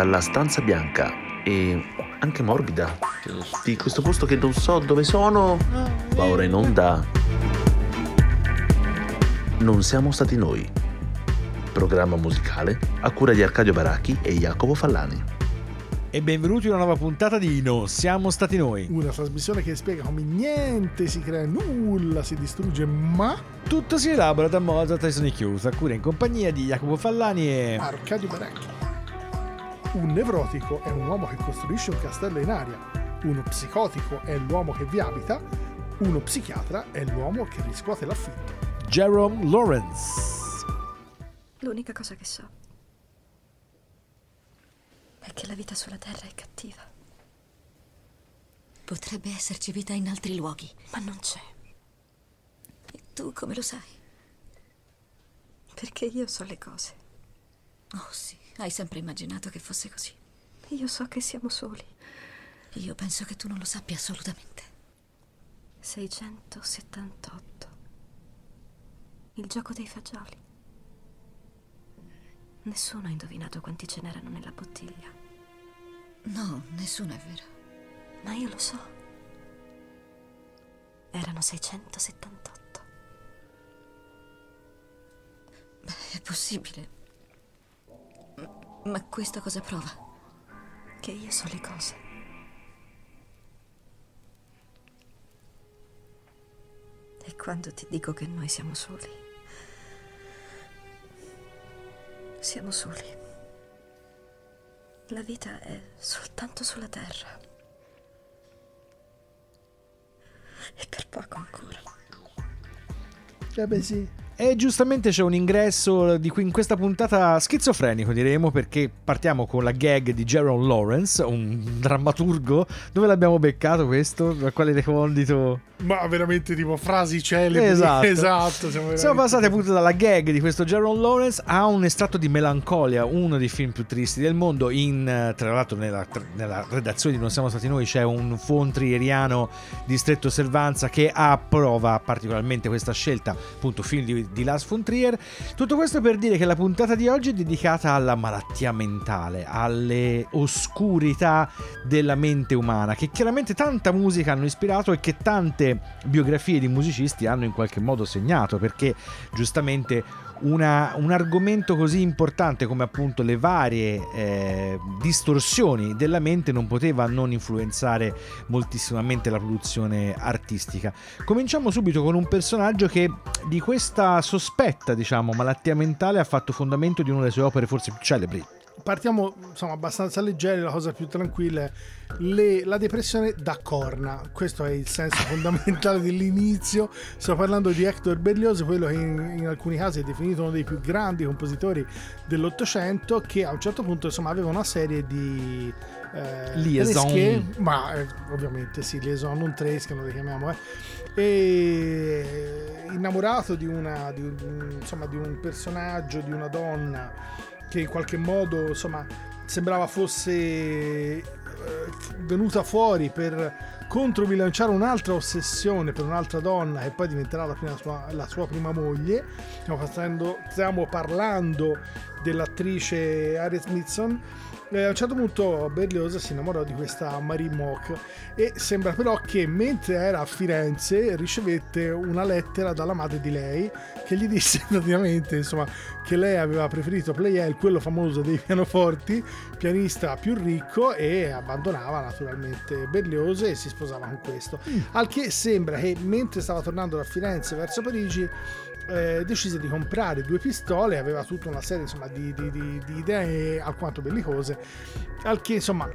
dalla stanza bianca e anche morbida di questo posto che non so dove sono, va ora in onda. Non siamo stati noi. Programma musicale a cura di Arcadio Baracchi e Jacopo Fallani. E benvenuti a una nuova puntata di Non siamo stati noi. Una trasmissione che spiega come niente si crea, nulla si distrugge, ma Tutto si elabora da Mozart e Sony Chiusa, a cura in compagnia di Jacopo Fallani e... Arcadio Baracchi. Un nevrotico è un uomo che costruisce un castello in aria. Uno psicotico è l'uomo che vi abita. Uno psichiatra è l'uomo che riscuote l'affitto. Jerome Lawrence. L'unica cosa che so è che la vita sulla Terra è cattiva, Potrebbe esserci vita in altri luoghi. ma non c'è. E tu come lo sai? Perché io so le cose. Oh sì, hai sempre immaginato che fosse così. Io so che siamo soli. Io penso che tu non lo sappia assolutamente. 678. Il gioco dei fagioli. Nessuno ha indovinato quanti ce n'erano nella bottiglia, No, nessuno è vero. ma io lo so. Erano 678. Beh, è possibile. Ma questo cosa prova? Che io so le cose. E quando ti dico che noi siamo soli, siamo soli. La vita è soltanto sulla terra. E per poco ancora. Eh beh sì. E giustamente c'è un ingresso di qui in questa puntata schizofrenico, diremo, perché partiamo con la gag di Jerome Lawrence, un drammaturgo. Dove l'abbiamo beccato questo? Da quale recondito? Ma veramente tipo frasi celebri. Esatto. esatto siamo, Siamo passati appunto dalla gag di questo Jerome Lawrence a un estratto di Melancolia, uno dei film più tristi del mondo. In, tra l'altro, nella, nella redazione di Non siamo stati noi c'è un fontrieriano di stretto osservanza che approva particolarmente questa scelta, appunto, film di, di Lars von Trier. Tutto questo per dire che la puntata di oggi è dedicata alla malattia mentale, alle oscurità della mente umana, che chiaramente tanta musica hanno ispirato e che tante biografie di musicisti hanno in qualche modo segnato, perché giustamente una- un argomento così importante come appunto le varie eh, distorsioni della mente non poteva non influenzare moltissimamente la produzione artistica. Cominciamo subito con un personaggio che di questa sospetta, diciamo, malattia mentale ha fatto fondamento di una delle sue opere forse più celebri. Partiamo insomma abbastanza leggeri, la cosa più tranquilla è le- la depressione da corna. Questo è il senso fondamentale dell'inizio. Sto parlando di Hector Berlioz, quello che in, in alcuni casi è definito uno dei più grandi compositori dell'Ottocento, che a un certo punto insomma aveva una serie di eh, Liaison. tresche, ma eh, ovviamente sì, liaison, non tresche, non le chiamiamo, eh. e innamorato di, una, di, un, insomma, di un personaggio, di una donna che in qualche modo insomma sembrava fosse eh, venuta fuori per controbilanciare un'altra ossessione per un'altra donna che poi diventerà la, prima sua, la sua prima moglie. Stiamo, facendo- stiamo parlando dell'attrice Harriet Smithson. Eh, a un certo punto Berlioz si innamorò di questa Marie Mock e sembra però che mentre era a Firenze ricevette una lettera dalla madre di lei che gli disse praticamente insomma, che lei aveva preferito Pleyel, quello famoso dei pianoforti, pianista più ricco e abbandonava naturalmente Berlioz e si sposava con questo. Al che sembra che mentre stava tornando da Firenze verso Parigi eh, decise di comprare due pistole, aveva tutta una serie insomma, di, di- di- di idee alquanto bellicose, al che insomma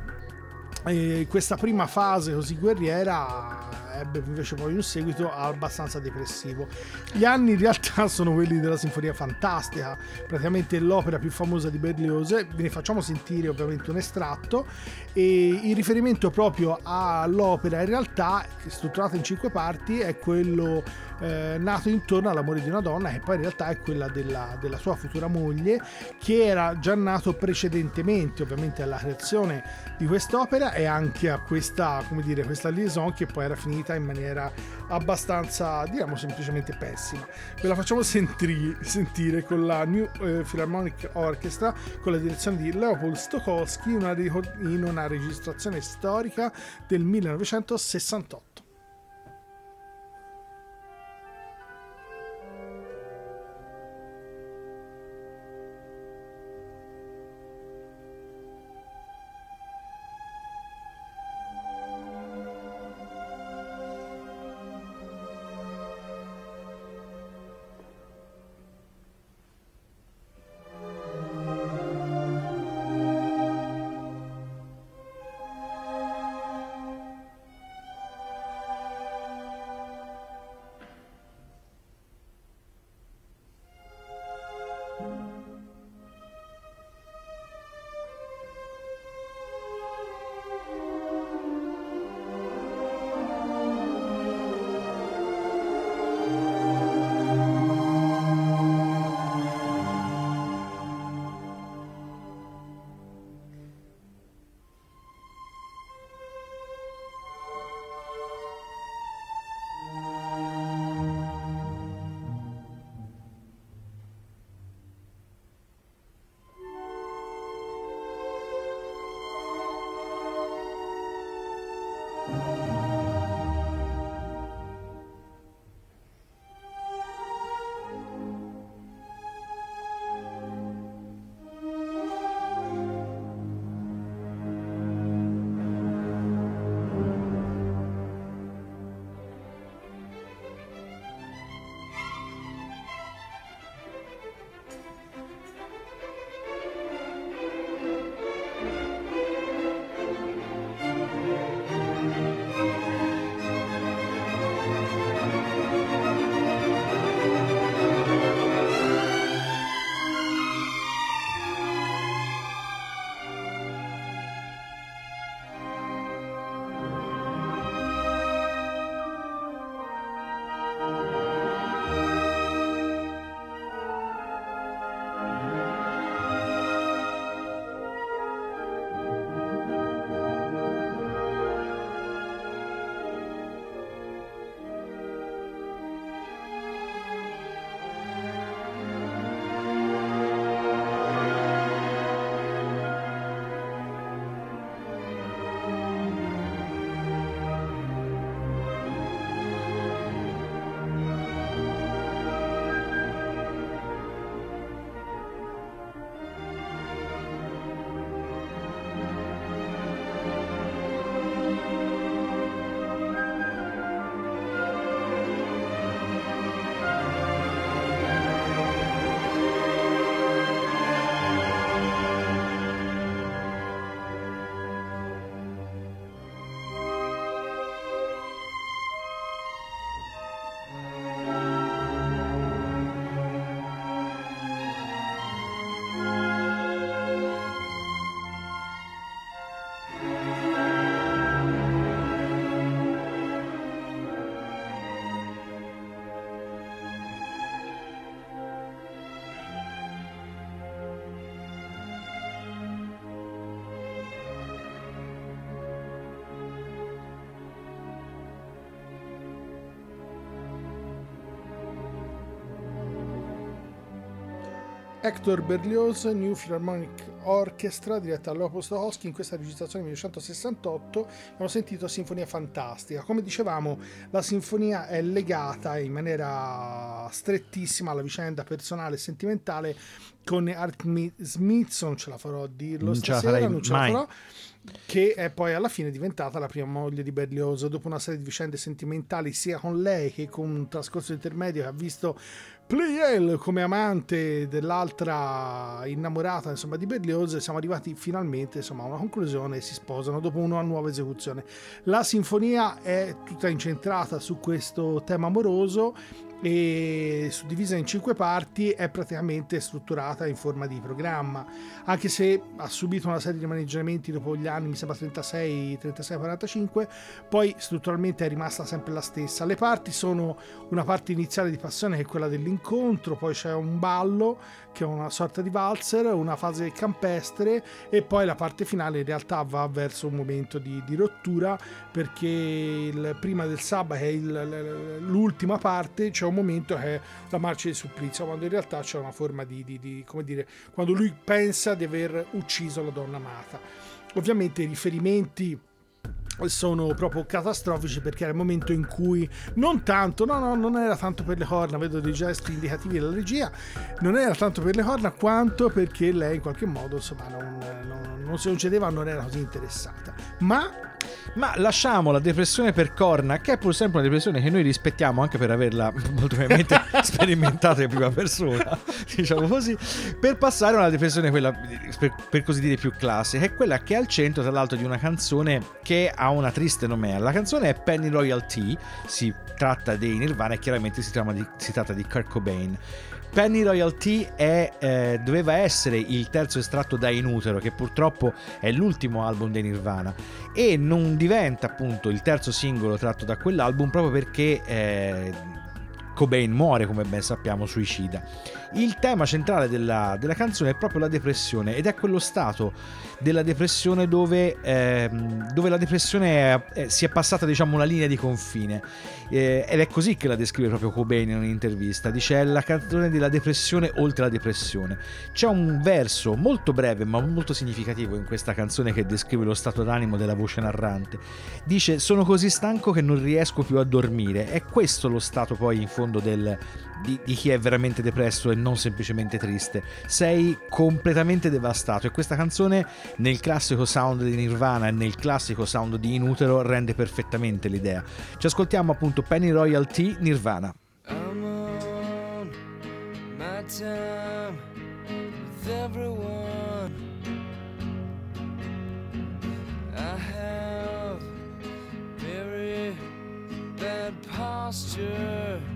eh, questa prima fase così guerriera ebbe invece poi un seguito abbastanza depressivo. Gli anni in realtà sono quelli della Sinfonia Fantastica, praticamente l'opera più famosa di Berlioz. Ve ne facciamo sentire ovviamente un estratto e il riferimento proprio all'opera in realtà strutturata in cinque parti è quello eh, nato intorno all'amore di una donna che poi in realtà è quella della, della sua futura moglie che era già nato precedentemente ovviamente alla creazione di quest'opera e anche a questa come dire questa liaison che poi era finita finita in maniera abbastanza, diciamo, semplicemente pessima. Ve la facciamo sentri- sentire con la New eh, Philharmonic Orchestra, con la direzione di Leopold Stokowski, una, in una registrazione storica del 1968. Hector Berlioz New Philharmonic Orchestra diretta da Leopold Stokowski in questa registrazione 1968 abbiamo sentito Sinfonia Fantastica come dicevamo la sinfonia è legata in maniera strettissima alla vicenda personale e sentimentale con Art Smith non ce la farò a dirlo non stasera ce non ce mai. la farò che è poi alla fine diventata la prima moglie di Berlioz dopo una serie di vicende sentimentali sia con lei che con un trascorso intermedio che ha visto Pleyel come amante dell'altra innamorata insomma, di Berlioz siamo arrivati finalmente insomma, a una conclusione e si sposano dopo una nuova esecuzione. La sinfonia è tutta incentrata su questo tema amoroso e suddivisa in cinque parti è praticamente strutturata in forma di programma anche se ha subito una serie di maneggiamenti dopo gli anni mi sembra 36, 36, 45, poi strutturalmente è rimasta sempre la stessa. Le parti sono una parte iniziale di passione che è quella dell'incontro, poi c'è un ballo che è una sorta di valzer, una fase campestre e poi la parte finale in realtà va verso un momento di, di rottura perché il, prima del sabba che è il, l'ultima parte c'è un momento che è la marcia di supplizio quando in realtà c'è una forma di, di, di come dire quando lui pensa di aver ucciso la donna amata. Ovviamente i riferimenti sono proprio catastrofici perché era il momento in cui non tanto, no, no, non era tanto per le corna, vedo dei gesti indicativi della regia, non era tanto per le corna quanto perché lei in qualche modo insomma non, non, non si concedeva, non era così interessata. Ma ma lasciamo la depressione per corna, che è pur sempre una depressione che noi rispettiamo anche per averla molto probabilmente sperimentata in prima persona, diciamo così, per passare a una depressione quella per, per, così dire più classica, è quella che è al centro tra l'altro di una canzone che ha una triste nomea. La canzone è Penny Royalty, si tratta dei Nirvana e chiaramente si, di, si tratta di Kurt Cobain. Penny Royalty è, eh, doveva essere il terzo estratto da In Utero, che purtroppo è l'ultimo album dei Nirvana, e non diventa appunto il terzo singolo tratto da quell'album proprio perché eh, Cobain muore, come ben sappiamo, suicida. Il tema centrale della, della, canzone è proprio la depressione ed è quello stato della depressione dove, eh, dove la depressione è, si è passata diciamo una linea di confine. Eh, ed è così che la descrive proprio Cobain in un'intervista. Dice è la canzone della depressione oltre la depressione. C'è un verso molto breve ma molto significativo in questa canzone che descrive lo stato d'animo della voce narrante. Dice sono così stanco che non riesco più a dormire è questo lo stato poi in fondo del, di, di, chi è veramente depresso e non semplicemente triste. Sei completamente devastato e questa canzone nel classico sound di Nirvana e nel classico sound di Inutero rende perfettamente l'idea. Ci ascoltiamo appunto Penny Royalty Nirvana. I'm on my time with everyone. I have very bad posture.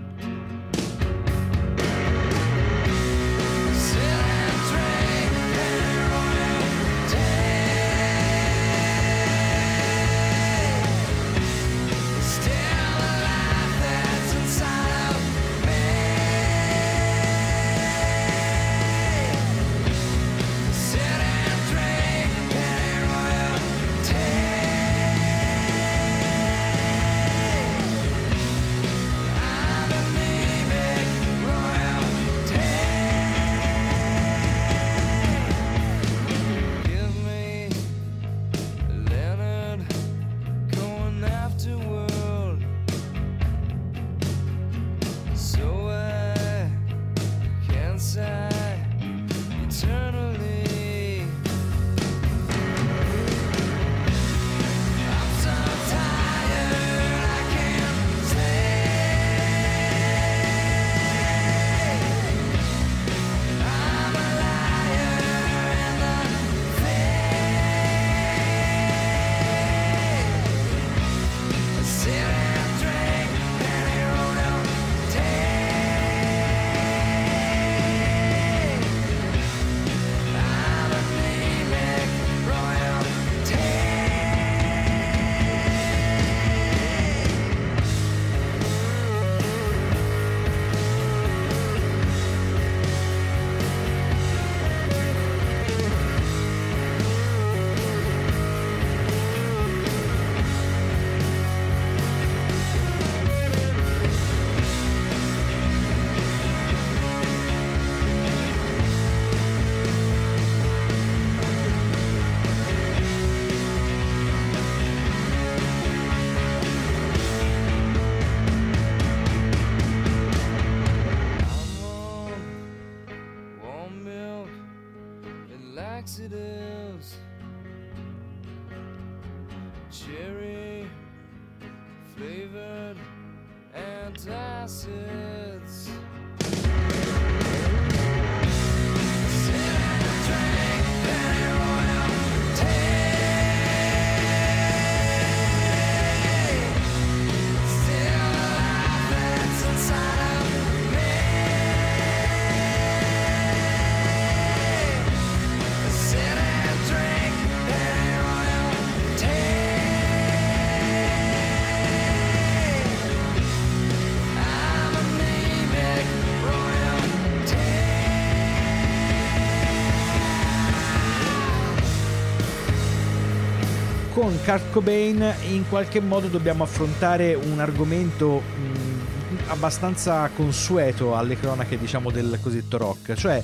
Con Kurt Cobain in qualche modo dobbiamo affrontare un argomento mh, abbastanza consueto alle cronache diciamo del cosiddetto rock, cioè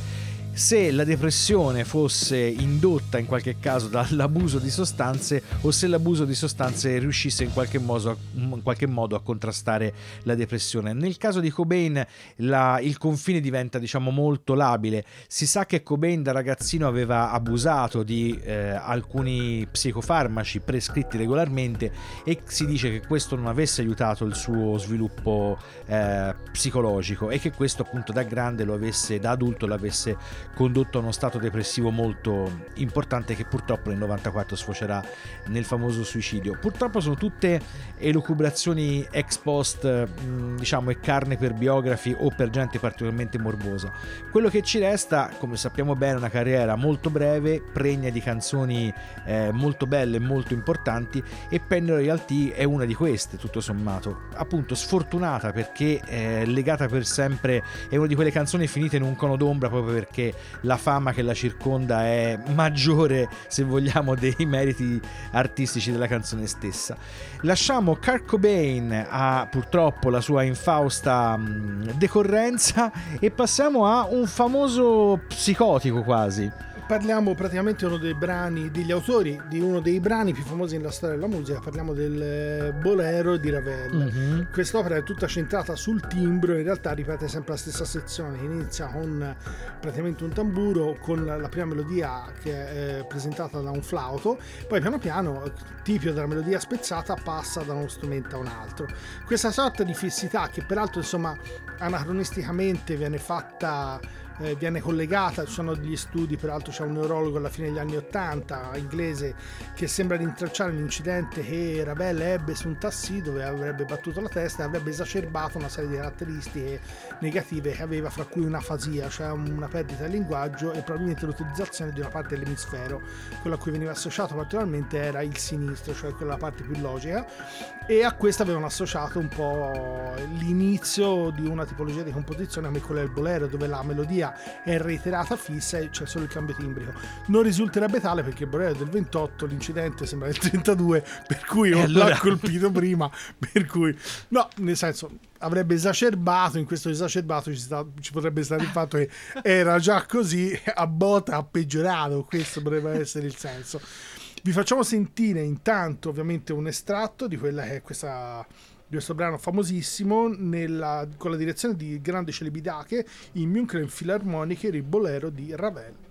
se la depressione fosse indotta in qualche caso dall'abuso di sostanze o se l'abuso di sostanze riuscisse in qualche modo, in qualche modo a contrastare la depressione. Nel caso di Cobain la, il confine diventa diciamo molto labile. Si sa che Cobain da ragazzino aveva abusato di eh, alcuni psicofarmaci prescritti regolarmente e si dice che questo non avesse aiutato il suo sviluppo eh, psicologico e che questo appunto da grande lo avesse, da adulto l'avesse condotto a uno stato depressivo molto importante che purtroppo nel 94 sfocerà nel famoso suicidio. Purtroppo sono tutte elucubrazioni ex post, mm, diciamo, e carne per biografi o per gente particolarmente morbosa. Quello che ci resta, come sappiamo bene, è una carriera molto breve, pregna di canzoni eh, molto belle e molto importanti e Penny Royalty è una di queste, tutto sommato. Appunto, sfortunata perché è legata per sempre, è una di quelle canzoni finite in un cono d'ombra proprio perché la fama che la circonda è maggiore, se vogliamo, dei meriti artistici della canzone stessa. Lasciamo Kurt Cobain a purtroppo la sua infausta decorrenza e passiamo a un famoso psicotico quasi parliamo praticamente uno dei brani, degli autori di uno dei brani più famosi nella storia della musica, parliamo del eh, Bolero di Ravel. Mm-hmm. Quest'opera è tutta centrata sul timbro, in realtà ripete sempre la stessa sezione, inizia con praticamente un tamburo, con la prima melodia che è eh, presentata da un flauto, poi piano piano, tipico della melodia spezzata, passa da uno strumento a un altro. Questa sorta di fissità che peraltro insomma anacronisticamente viene fatta eh, viene collegata, ci sono degli studi, peraltro c'è un neurologo alla fine degli anni 80 inglese che sembra rintracciare l'incidente che Ravel ebbe su un tassì dove avrebbe battuto la testa e avrebbe esacerbato una serie di caratteristiche negative che aveva, fra cui un'afasia, cioè una perdita del linguaggio e probabilmente l'utilizzazione di una parte dell'emisfero. Quello a cui veniva associato particolarmente era il sinistro, cioè quella parte più logica, e a questo avevano associato un po' l'inizio di una tipologia di composizione come quella del bolero, dove la melodia melodia è reiterata fissa e c'è solo il cambio timbrico. Non risulterebbe tale perché il Borello è del 28, l'incidente sembra del 32, per cui non allora... l'ha colpito prima, per cui no, nel senso avrebbe esacerbato, in questo esacerbato ci, sta, ci potrebbe stare il fatto che era già così, a botta ha peggiorato, questo potrebbe essere il senso. Vi facciamo sentire intanto ovviamente un estratto di quella che è questa di questo brano famosissimo nella, con la direzione di grande celebidake in München Philharmoniche il bolero di Ravel.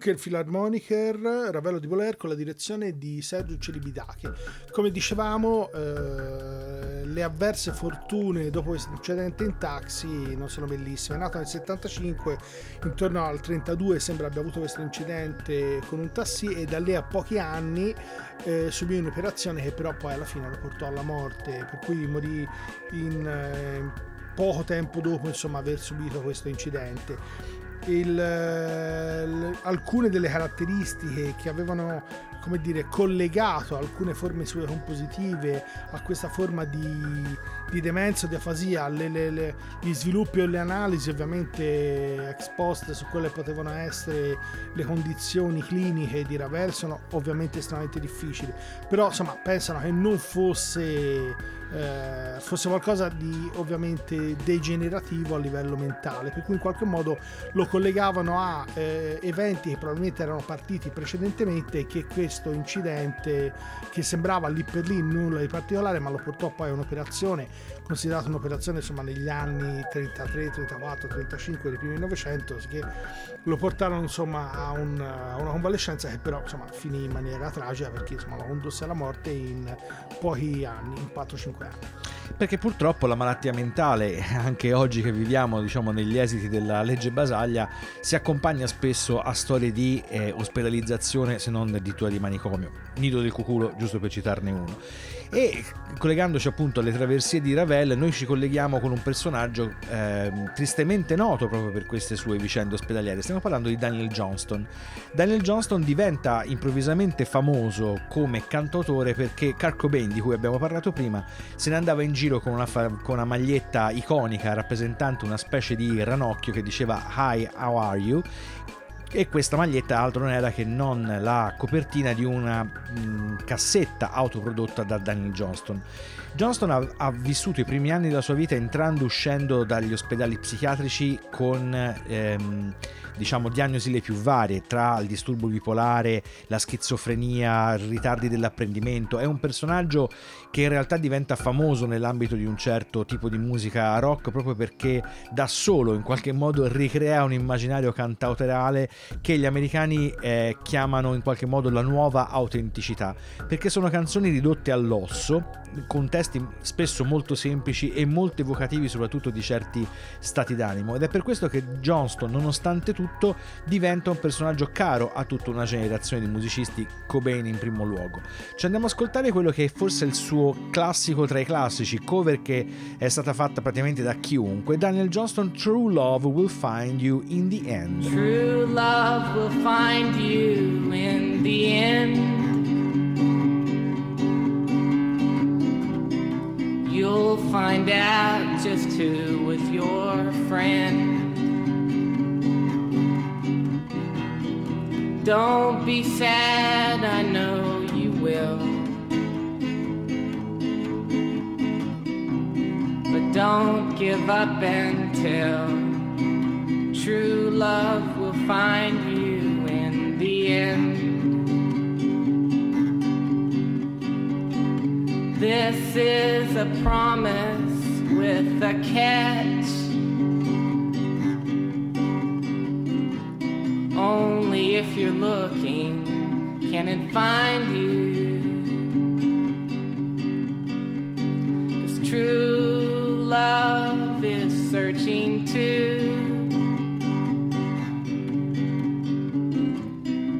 Munkel Philharmoniker, Ravello di Voler con la direzione di Sergio Celibidache. Come dicevamo, eh, le avverse fortune dopo questo incidente in taxi non sono bellissime. È nato nel 75, intorno al 32 sembra abbia avuto questo incidente con un taxi e da lì a pochi anni eh, subì un'operazione che però poi alla fine lo portò alla morte, per cui morì in... Eh, poco tempo dopo insomma, aver subito questo incidente. Il, l, alcune delle caratteristiche che avevano come dire, collegato alcune forme sue compositive a questa forma di, di demenza di afasia, le, le, le, gli sviluppi o le analisi ovviamente ex post su quelle potevano essere le condizioni cliniche di Ravel sono ovviamente estremamente difficili, però insomma pensano che non fosse eh, fosse qualcosa di ovviamente degenerativo a livello mentale, per cui in qualche modo lo collegavano a eh, eventi che probabilmente erano partiti precedentemente e che questo incidente che sembrava lì per lì nulla di particolare ma lo portò poi a un'operazione considerata un'operazione insomma negli anni 33, 34, 35 dei primi Novecento che lo portarono insomma a, un, a, una convalescenza che però insomma finì in maniera tragica perché insomma lo condusse alla morte in pochi anni, in 4-5 anni perché purtroppo la malattia mentale, anche oggi che viviamo diciamo, negli esiti della legge Basaglia, si accompagna spesso a storie di eh, ospedalizzazione se non addirittura di manicomio. Nido del cuculo, giusto per citarne uno. E collegandoci appunto alle traversie di Ravel, noi ci colleghiamo con un personaggio eh, tristemente noto proprio per queste sue vicende ospedaliere. Stiamo parlando di Daniel Johnston. Daniel Johnston diventa improvvisamente famoso come cantautore perché Kurt Cobain, di cui abbiamo parlato prima, se ne andava in giro con una, con una maglietta iconica rappresentante una specie di ranocchio che diceva Hi, how are you? E questa maglietta altro non era che non la copertina di una mh, mm, cassetta autoprodotta da Daniel Johnston. Johnston ha, ha, vissuto i primi anni della sua vita entrando e uscendo dagli ospedali psichiatrici con ehm, diciamo diagnosi le più varie tra il disturbo bipolare, la schizofrenia, ritardi dell'apprendimento. È un personaggio che in realtà diventa famoso nell'ambito di un certo tipo di musica rock proprio perché da solo in qualche modo ricrea un immaginario cantautorale che gli americani eh, chiamano in qualche modo la nuova autenticità, perché sono canzoni ridotte all'osso, con testi spesso molto semplici e molto evocativi soprattutto di certi stati d'animo ed è per questo che Johnston nonostante tutto diventa un personaggio caro a tutta una generazione di musicisti, Cobain in primo luogo. Ci andiamo ad ascoltare quello che è forse il suo classico tra i classici, cover che è stata fatta praticamente da chiunque, Daniel Johnston True Love Will Find You in the End. True love will find you in the end. You'll find out just who was your friend. Don't be sad, I know you will. But don't give up until true love will find you in the end. This is a promise with a catch. Only if you're looking can it find you. True love is searching too.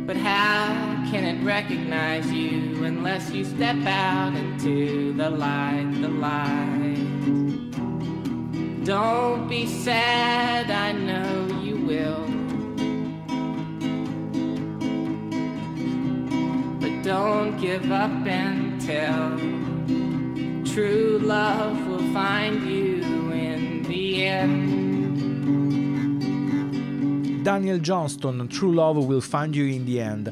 But how can it recognize you unless you step out into the light, the light? Don't be sad, I know you will. But don't give up until true love will find you in the end. Daniel Johnston, True Love Will Find You in the End.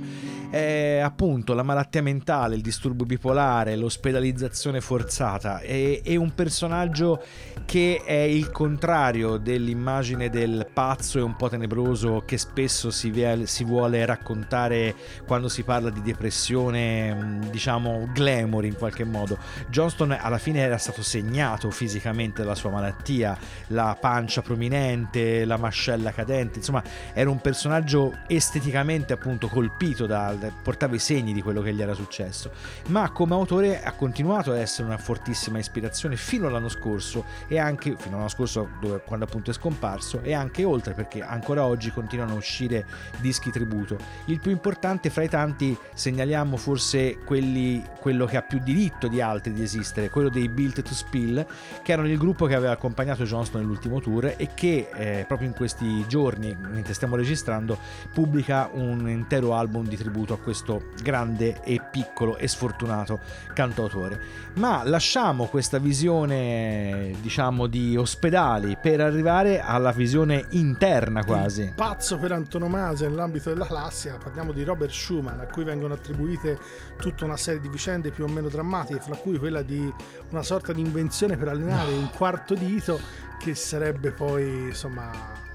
È appunto la malattia mentale, il disturbo bipolare, l'ospedalizzazione forzata. È, è un personaggio che è il contrario dell'immagine del pazzo e un po' tenebroso che spesso si, si vuole raccontare quando si parla di depressione, diciamo glamour in qualche modo. Johnston alla fine era stato segnato fisicamente dalla sua malattia, la pancia prominente, la mascella cadente, insomma era un personaggio esteticamente appunto colpito da, portava i segni di quello che gli era successo, ma come autore ha continuato ad essere una fortissima ispirazione fino all'anno scorso e anche fino all'anno scorso dove, quando appunto è scomparso e anche oltre perché ancora oggi continuano a uscire dischi tributo. Il più importante fra i tanti segnaliamo forse quelli, quello che ha più diritto di altri di esistere, quello dei Built to Spill, che erano il gruppo che aveva accompagnato Johnston nell'ultimo tour e che eh, proprio in questi giorni, mentre stiamo registrando, pubblica un intero album di tributo a questo grande e piccolo e sfortunato cantautore. Ma lasciamo questa visione, diciamo, di ospedali per arrivare alla visione interna quasi. Il pazzo per antonomasia nell'ambito della classica, parliamo di Robert Schumann, a cui vengono attribuite tutta una serie di vicende più o meno drammatiche, fra cui quella di una sorta di invenzione per allenare un quarto dito che sarebbe poi insomma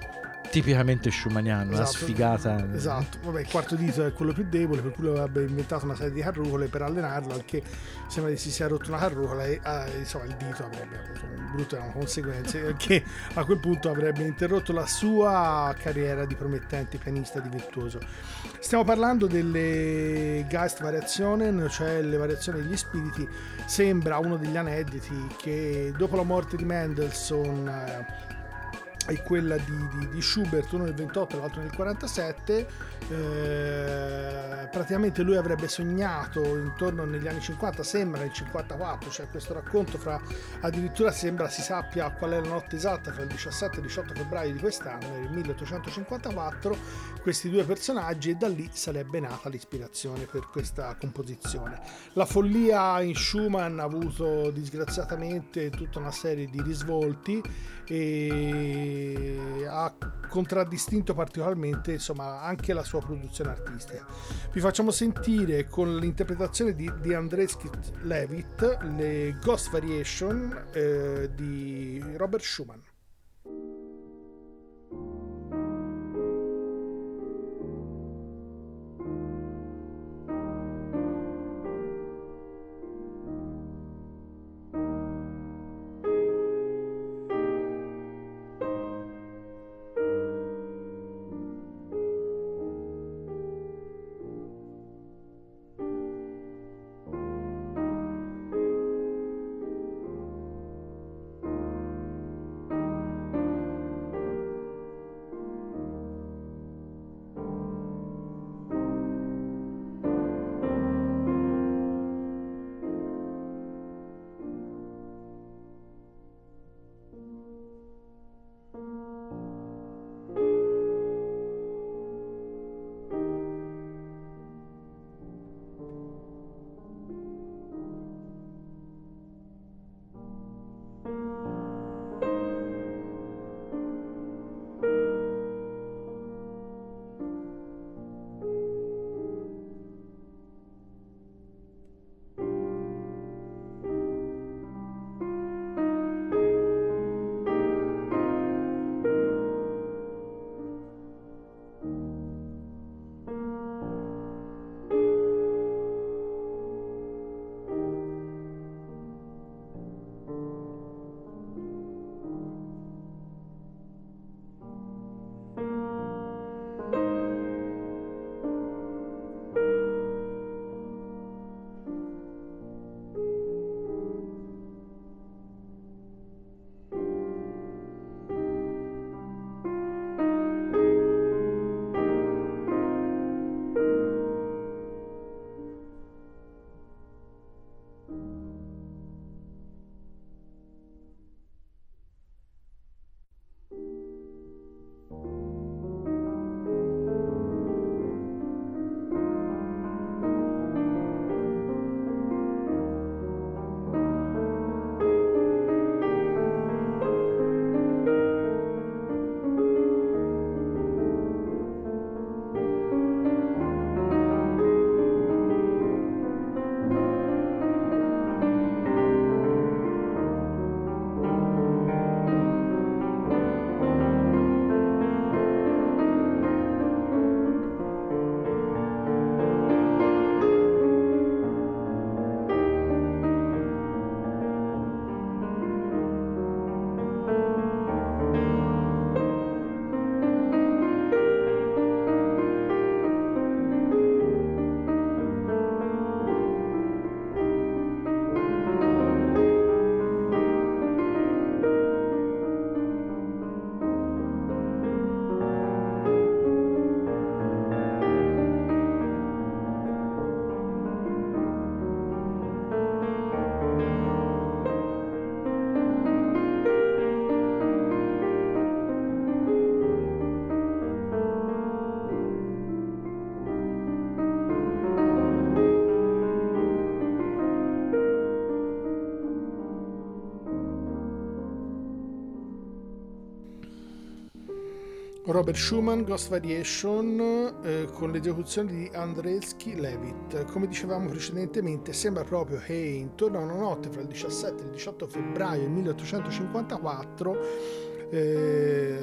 tipicamente schumanniano, esatto, una sfigata. Esatto, vabbè, il quarto dito è quello più debole, per cui avrebbe inventato una serie di carrucole per allenarlo, anche sembra che si sia rotto una carrucola e eh, insomma il dito avrebbe avuto brutte conseguenze, perché a quel punto avrebbe interrotto la sua carriera di promettente pianista di virtuoso. Stiamo parlando delle Geist Variationen, cioè le variazioni degli spiriti. Sembra uno degli aneddoti che dopo la morte di Mendelssohn è quella di, di, di, Schubert, uno nel 28 e l'altro nel 47. Eh, praticamente lui avrebbe sognato intorno negli anni 50, sembra nel 54, cioè questo racconto fra addirittura sembra si sappia qual è la notte esatta fra il 17 e il 18 febbraio di quest'anno, nel 1854, questi due personaggi e da lì sarebbe nata l'ispirazione per questa composizione. La follia in Schumann ha avuto disgraziatamente tutta una serie di risvolti e ha contraddistinto particolarmente insomma anche la sua produzione artistica. Vi facciamo sentire con l'interpretazione di, di Andreski Levitt le Ghost Variation eh, di Robert Schumann. Robert Schumann, Ghost Variation, eh, con l'esecuzione di Andreevsky Levitt. Come dicevamo precedentemente, sembra proprio che intorno a una notte fra il 17 e il 18 febbraio del 1854 eh,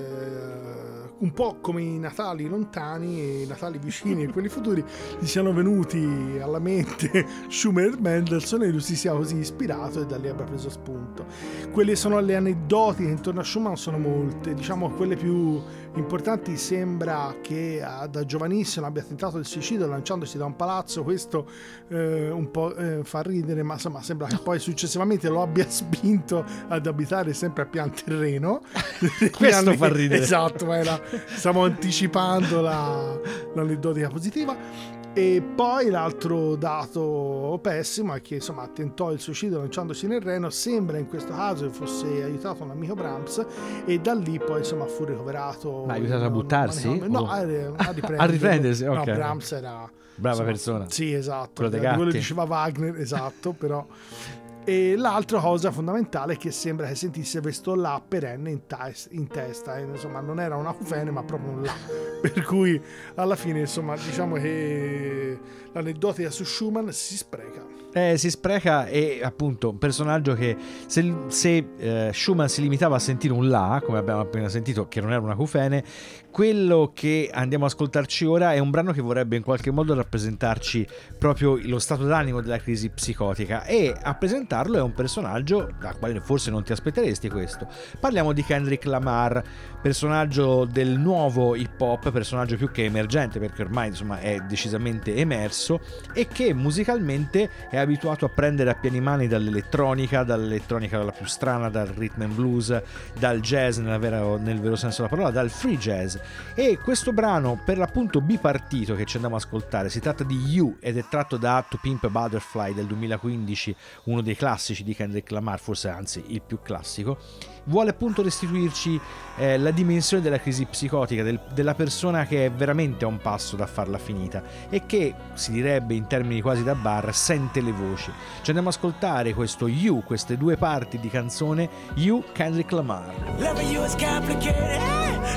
un po' come i Natali lontani e i Natali vicini e quelli futuri gli siano venuti alla mente Schumann e Mendelssohn e lui si sia così ispirato e da lì abbia preso spunto. Quelle sono le aneddoti intorno a Schumann sono molte, diciamo quelle più importanti sembra che da giovanissimo abbia tentato il suicidio lanciandosi da un palazzo, questo eh, un po' eh, fa ridere, ma insomma sembra che poi successivamente lo abbia spinto ad abitare sempre a pian terreno. questo fa ridere. Esatto, era stiamo anticipando la, l'aneddotica positiva. E poi l'altro dato pessimo è che insomma tentò il suicidio lanciandosi nel Reno, sembra in questo caso che fosse aiutato un amico Brahms e da lì poi insomma fu ricoverato. Ma aiutato a buttarsi? No, a, a, a riprendersi. No, Brahms era... Brava insomma, persona. Sì, esatto. Quello, quello diceva Wagner, esatto, però e l'altra cosa fondamentale è che sembra che sentisse questo là perenne in, tes- in testa, e, insomma non era una cufene ma proprio un là, per cui alla fine insomma diciamo che l'aneddotica su Schumann si spreca. Eh, si spreca e appunto un personaggio che se, se eh, Schumann si limitava a sentire un La, come abbiamo appena sentito, che non era una cufene, quello che andiamo ad ascoltarci ora è un brano che vorrebbe in qualche modo rappresentarci proprio lo stato d'animo della crisi psicotica e a presentarlo è un personaggio da quale forse non ti aspetteresti questo. Parliamo di Kendrick Lamar, personaggio del nuovo hip hop, personaggio più che emergente perché ormai insomma è decisamente emerso e che musicalmente è abituato a prendere a pieni mani dall'elettronica, dall'elettronica dalla più strana, dal rhythm and blues, dal jazz vera, nel vero senso della parola, dal free jazz. E questo brano, per l'appunto bipartito che ci andiamo ad ascoltare, si tratta di You ed è tratto da To Pimp Butterfly del 2015, uno dei classici di Kendrick Lamar, forse anzi il più classico vuole appunto restituirci eh, la dimensione della crisi psicotica, del, della persona che è veramente a un passo da farla finita e che, si direbbe in termini quasi da bar, sente le voci. Ci andiamo ad ascoltare questo You, queste due parti di canzone You Kendrick Lamar. Loving you is complicated.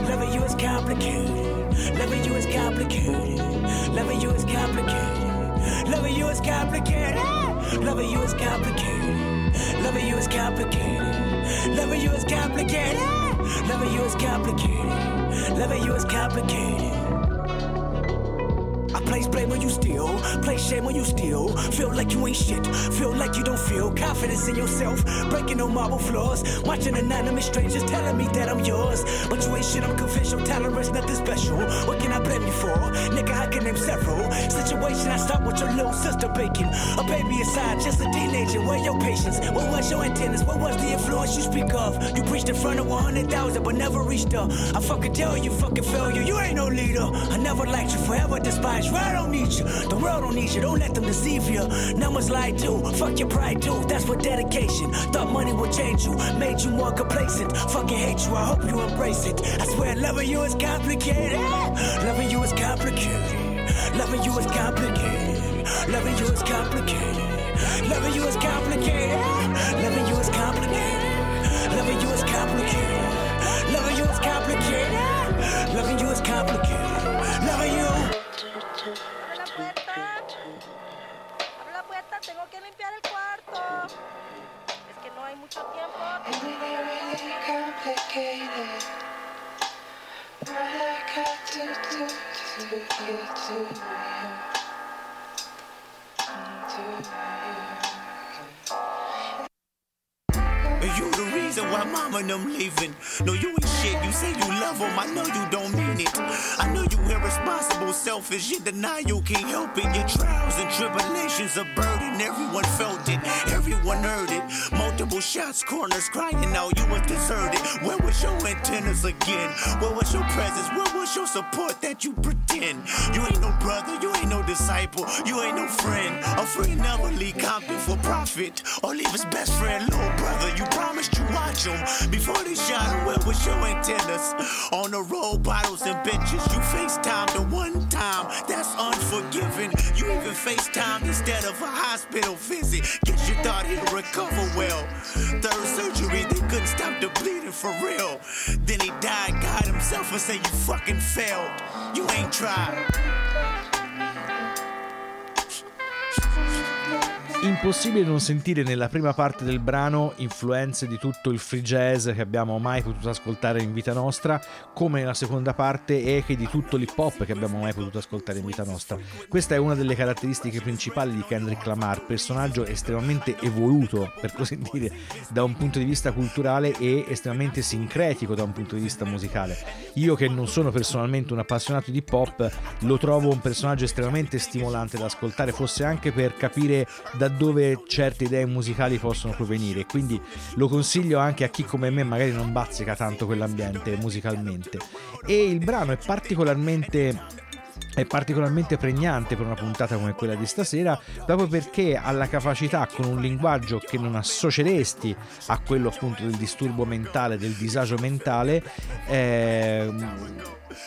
Loving you is complicated. Loving you is complicated. Loving you is complicated. Loving you is complicated. Loving you is complicated. Loving you is complicated. Loving you is complicated. Loving you is complicated. Loving you is complicated. Place blame when you steal, place shame when you steal. Feel like you ain't shit, feel like you don't feel confidence in yourself. Breaking no marble floors, watching anonymous strangers telling me that I'm yours. But you ain't shit, I'm confessional, tolerance, nothing special. What can I blame you for? Nigga, I can name several. Situation I start with your little sister baking. A baby aside, just a teenager. Where your patience? What was your antennas? What was the influence you speak of? You preached in front of 100,000 but never reached up. I fucking tell you, fucking failure. You ain't no leader. I never liked you, forever despise you. I don't need you. The world don't need you. Don't let them deceive you. Numbers lie too. Fuck your pride too. That's what dedication. Thought money would change you. Made you more complacent. Fucking hate you. I hope you embrace it. I swear loving you is complicated. Loving you is complicated. Loving you is complicated. Loving you is complicated. Loving you is complicated. Loving you is complicated. Loving you is complicated. Loving you is complicated. Loving you is complicated. Loving you. Mucho tiempo. You the reason why mama and them leaving. No, you ain't shit. You say you love them. I know you don't mean it. I know you irresponsible, selfish. You deny you can't help it. Your trials tribulations are burden. Everyone felt it. Everyone heard it. Multiple shots, corners crying out. You was deserted. Where was your antennas again? Where was your presence? Where was your support that you? You ain't no brother. You ain't no disciple. You ain't no friend. A friend never leave Compton for profit or leave his best friend, little brother. You promised you watch him before they shot him. Where was your antennas? On the road, bottles and benches. You FaceTime the one time. That's unforgiving. You even FaceTime instead of a hospital visit. Guess you thought he'd recover well. Third surgery, they couldn't stop the bleeding for real. Then he died, God himself, and say you fucking failed. You ain't try. Impossibile non sentire nella prima parte del brano influenze di tutto il free jazz che abbiamo mai potuto ascoltare in vita nostra, come nella seconda parte echi di tutto l'hip hop che abbiamo mai potuto ascoltare in vita nostra. Questa è una delle caratteristiche principali di Kendrick Lamar, personaggio estremamente evoluto, per così dire, da un punto di vista culturale e estremamente sincretico da un punto di vista musicale. Io che non sono personalmente un appassionato di hip hop, lo trovo un personaggio estremamente stimolante da ascoltare, forse anche per capire da dove certe idee musicali possono provenire. Quindi lo consiglio anche a chi come me magari non bazzica tanto quell'ambiente musicalmente. E il brano è particolarmente è particolarmente pregnante per una puntata come quella di stasera, proprio perché ha la capacità con un linguaggio che non associeresti a quello appunto del disturbo mentale, del disagio mentale, eh,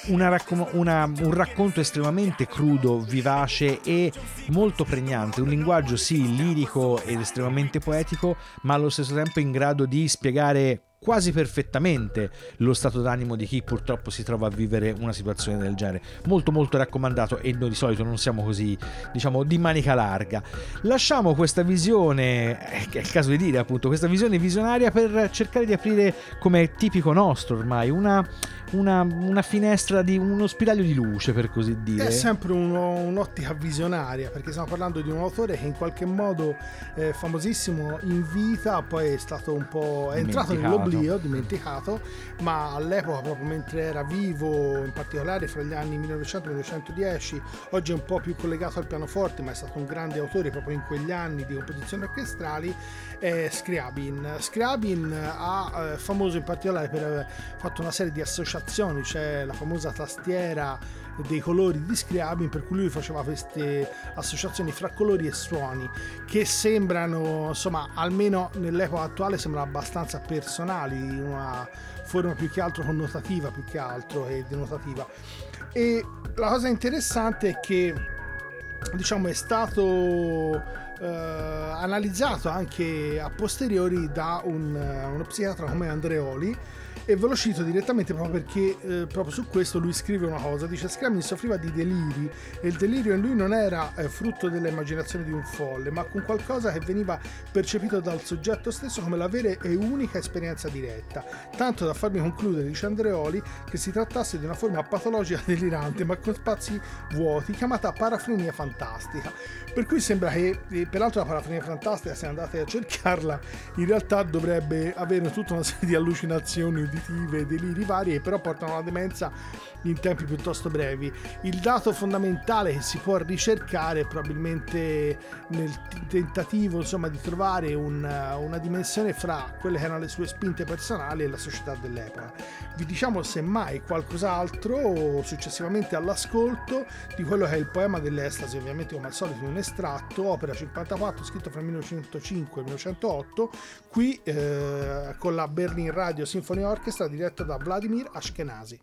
una raccom- una, un racconto estremamente crudo, vivace e molto pregnante, un linguaggio sì lirico ed estremamente poetico, ma allo stesso tempo in grado di spiegare quasi perfettamente lo stato d'animo di chi purtroppo si trova a vivere una situazione del genere. Molto molto raccomandato e noi di solito non siamo così, diciamo, di manica larga. Lasciamo questa visione, eh, è il caso di dire appunto, questa visione visionaria per cercare di aprire come è tipico nostro ormai una una, una, finestra di uno spiraglio di luce, per così dire. È sempre uno, un'ottica visionaria, perché stiamo parlando di un autore che in qualche modo è famosissimo in vita, poi è stato un po' è entrato nell'oblio, dimenticato, ma all'epoca, proprio mentre era vivo, in particolare fra gli anni 1900 e 1910, oggi è un po' più collegato al pianoforte, ma è stato un grande autore proprio in quegli anni di composizioni orchestrali, è Scriabin. Scriabin ha eh, famoso in particolare per aver fatto una serie di associazioni c'è la famosa tastiera dei colori di Scriabin per cui lui faceva queste associazioni fra colori e suoni che sembrano insomma almeno nell'epoca attuale sembrano abbastanza personali una forma più che altro connotativa più che altro che denotativa. E la cosa interessante è che diciamo è stato eh, analizzato anche a posteriori da un, uno psichiatra come Andreoli e ve lo cito direttamente proprio perché eh, proprio su questo lui scrive una cosa, dice Scramin soffriva di deliri e il delirio in lui non era eh, frutto dell'immaginazione di un folle, ma con qualcosa che veniva percepito dal soggetto stesso come la vera e unica esperienza diretta, tanto da farmi concludere, dice Andreoli, che si trattasse di una forma patologica delirante ma con spazi vuoti chiamata parafrenia fantastica. Per cui sembra che, peraltro la parafrenia fantastica, se andate a cercarla, in realtà dovrebbe avere tutta una serie di allucinazioni uditive, deliri vari, che però portano alla demenza in tempi piuttosto brevi. Il dato fondamentale che si può ricercare probabilmente nel tentativo insomma, di trovare un, una dimensione fra quelle che erano le sue spinte personali e la società dell'epoca. Vi diciamo semmai qualcos'altro successivamente all'ascolto di quello che è il poema dell'estasi, ovviamente come al solito un estratto, opera 54 scritto fra 1905 e 1908, qui eh, con la Berlin Radio Symphony Orchestra diretta da Vladimir Ashkenazi.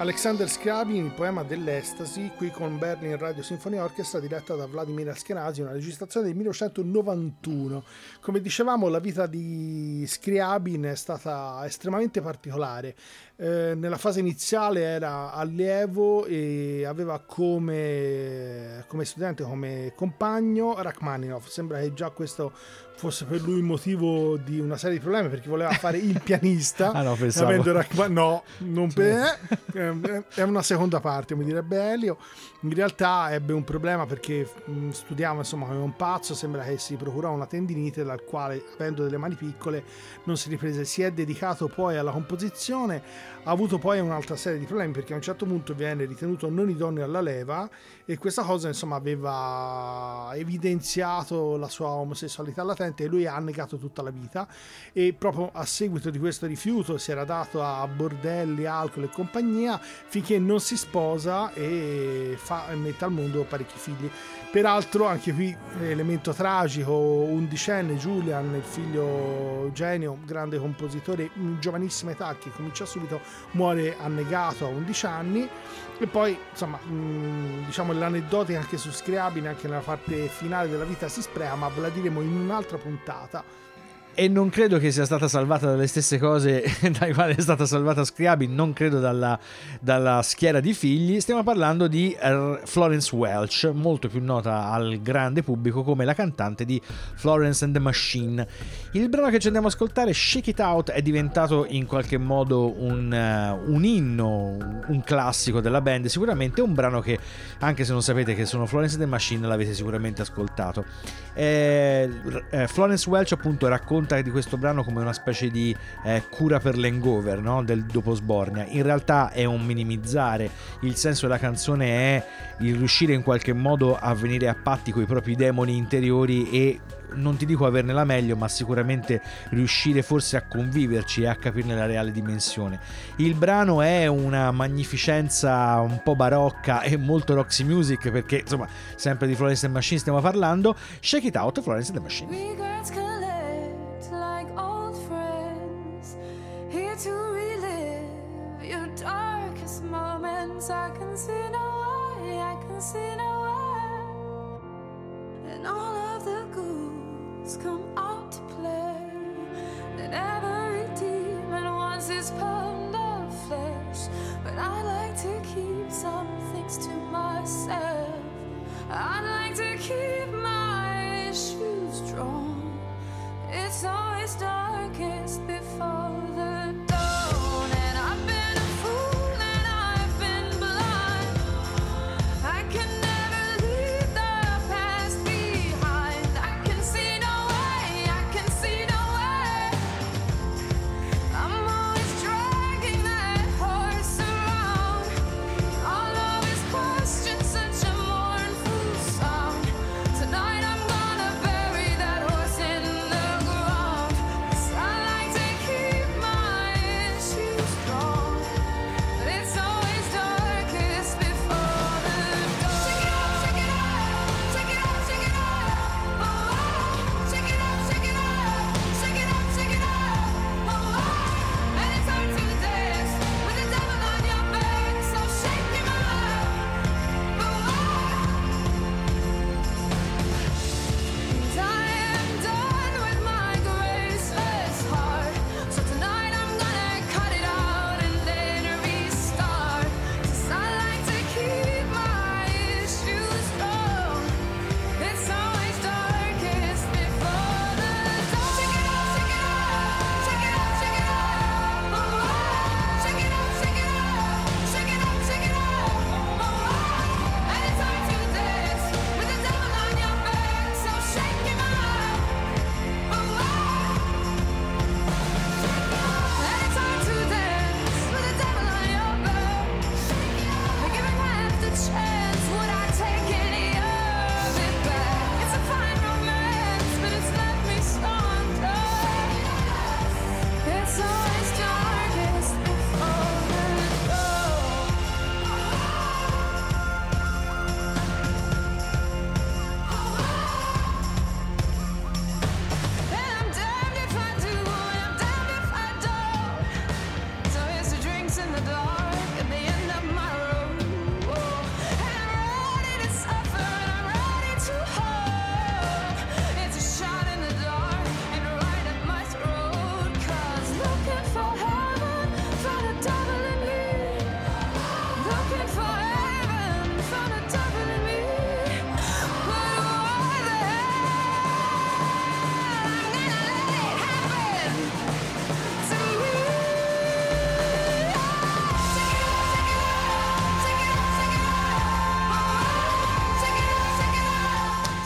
Alexander Scriabin, il poema dell'estasi, qui con Berlin Radio Sinfonia Orchestra diretta da Vladimir Askenasi, una registrazione del 1991. Come dicevamo, la vita di Scriabin è stata estremamente particolare. Eh, nella fase iniziale era allievo e aveva come, come studente, come compagno Rachmaninov. Sembra che già questo fosse per lui il motivo di una serie di problemi perché voleva fare il pianista. ah no, pensavo. Rachman- no, non per... eh, è una seconda parte, mi direbbe Elio. In realtà ebbe un problema perché mh, studiava insomma come un pazzo, sembra che si procurò una tendinite dal quale, avendo delle mani piccole, non si riprese. Si è dedicato poi alla composizione, ha avuto poi un'altra serie di problemi perché a un certo punto viene ritenuto non idoneo alla leva e questa cosa insomma aveva evidenziato la sua omosessualità latente e lui ha negato tutta la vita e proprio a seguito di questo rifiuto si era dato a bordelli, alcol e compagnia finché non si sposa e fa, mette al mondo parecchi figli. Peraltro anche qui elemento tragico, undicenne Julian, il figlio genio, grande compositore in giovanissima età che comincia subito, muore annegato a 11 anni e poi insomma diciamo l'aneddotica anche su Scriabine anche nella parte finale della vita si spreca ma ve la diremo in un'altra puntata e non credo che sia stata salvata dalle stesse cose dai quali è stata salvata Scriabi, non credo dalla, dalla schiera di figli. Stiamo parlando di Florence Welch, molto più nota al grande pubblico come la cantante di Florence and the Machine. Il brano che ci andiamo ad ascoltare, Shake It Out, è diventato in qualche modo un, uh, un inno, un classico della band. Sicuramente un brano che, anche se non sapete che sono Florence and the Machine, l'avete sicuramente ascoltato. Eh, eh, Florence Welch appunto racconta di questo brano come una specie di eh, cura per l'hangover no? del dopo Sbornia. In realtà è un minimizzare, il senso della canzone è il riuscire in qualche modo a venire a patti con i propri demoni interiori e non ti dico averne la meglio, ma sicuramente riuscire forse a conviverci e a capirne la reale dimensione. Il brano è una magnificenza un po' barocca e molto Roxy Music, perché insomma, sempre di Florence and Machine stiamo parlando. Shake it out, Florence and the Machine. I can see no way, I can see no way. And all of the ghouls come out to play. And every demon wants his pound of flesh. But I like to keep some things to myself.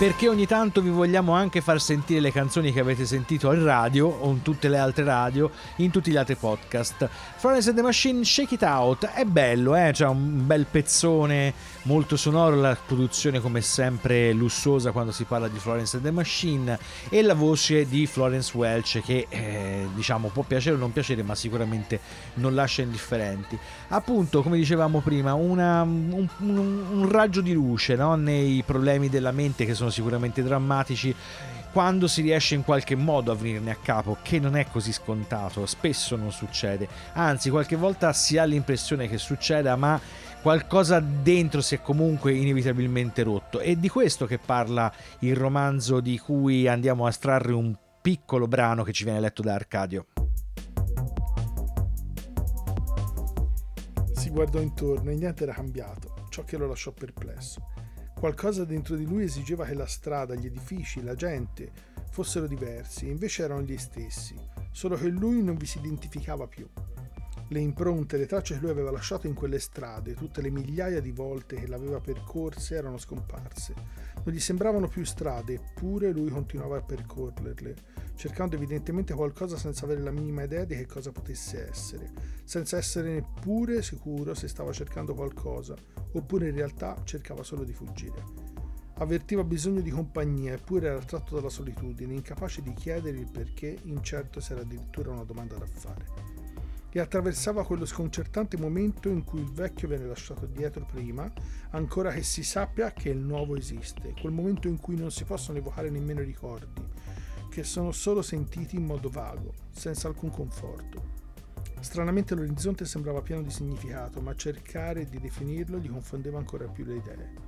Perché ogni tanto vi vogliamo anche far sentire le canzoni che avete sentito in radio o in tutte le altre radio, in tutti gli altri podcast. Florence and the Machine Shake It Out è bello, eh? c'è un bel pezzone molto sonoro, la produzione come sempre lussuosa quando si parla di Florence and the Machine e la voce di Florence Welch che eh, diciamo può piacere o non piacere ma sicuramente non lascia indifferenti. Appunto, come dicevamo prima, una, un, un, un, raggio di luce no? nei problemi della mente che sono sicuramente drammatici quando si riesce in qualche modo a venirne a capo, che non è così scontato, spesso non succede, anzi qualche volta si ha l'impressione che succeda, ma qualcosa dentro si è comunque inevitabilmente rotto. È di questo che parla il romanzo di cui andiamo a estrarre un piccolo brano che ci viene letto da Arcadio. Si guardò intorno e niente era cambiato, ciò che lo lasciò perplesso. Qualcosa dentro di lui esigeva che la strada, gli edifici, la gente fossero diversi, e invece erano gli stessi, solo che lui non vi si identificava più. Le impronte, le tracce che lui aveva lasciato in quelle strade, tutte le migliaia di volte che l'aveva percorse, erano scomparse. Non gli sembravano più strade, eppure lui continuava a percorrerle, cercando evidentemente qualcosa senza avere la minima idea di che cosa potesse essere, senza essere neppure sicuro se stava cercando qualcosa, oppure in realtà cercava solo di fuggire. Avvertiva bisogno di compagnia, eppure era attratto dalla solitudine, incapace di chiedere il perché, incerto se era addirittura una domanda da fare e attraversava quello sconcertante momento in cui il vecchio viene lasciato dietro prima, ancora che si sappia che il nuovo esiste, quel momento in cui non si possono evocare nemmeno i ricordi, che sono solo sentiti in modo vago, senza alcun conforto. Stranamente l'orizzonte sembrava pieno di significato, ma cercare di definirlo gli confondeva ancora più le idee.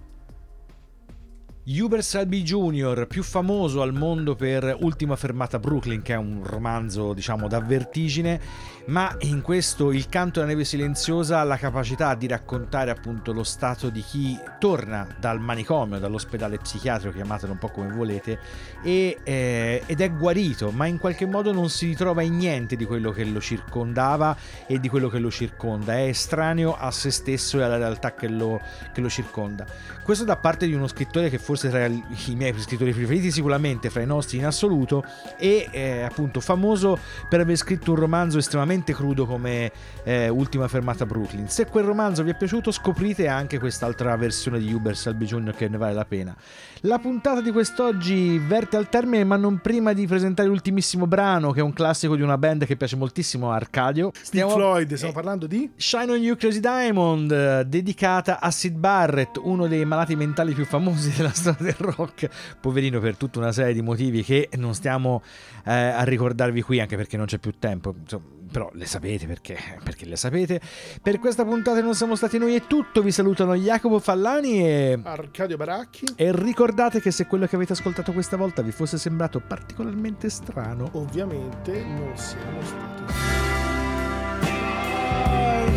Hubert Selby Jr., più famoso al mondo per Ultima fermata Brooklyn, che è un romanzo, diciamo, da vertigine, ma in questo Il canto della neve silenziosa ha la capacità di raccontare appunto lo stato di chi torna dal manicomio, dall'ospedale psichiatrico, chiamatelo un po' come volete, e, eh, ed è guarito, ma in qualche modo non si ritrova in niente di quello che lo circondava e di quello che lo circonda, è estraneo a se stesso e alla realtà che lo, che lo circonda. Questo da parte di uno scrittore che forse tra i miei scrittori preferiti, sicuramente fra i nostri in assoluto, e eh, appunto famoso per aver scritto un romanzo estremamente crudo come eh, Ultima fermata Brooklyn. Se quel romanzo vi è piaciuto, scoprite anche quest'altra versione di Uber Salvi Jr. che ne vale la pena. La puntata di quest'oggi verte al termine, ma non prima di presentare l'ultimissimo brano, che è un classico di una band che piace moltissimo, Arcadio. Stiamo Floyd, stiamo eh, parlando di Shine on You Crazy Diamond, dedicata a Sid Barrett, uno dei malati mentali più famosi della storia del rock. Poverino per tutta una serie di motivi che non stiamo eh, a ricordarvi qui, anche perché non c'è più tempo. Insomma, però le sapete perché, perché le sapete. Per questa puntata non siamo stati noi è tutto. Vi salutano Jacopo Fallani e Arcadio Baracchi. E ricordate che se quello che avete ascoltato questa volta vi fosse sembrato particolarmente strano, ovviamente non siamo stati.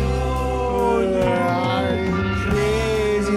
Oh, no, crazy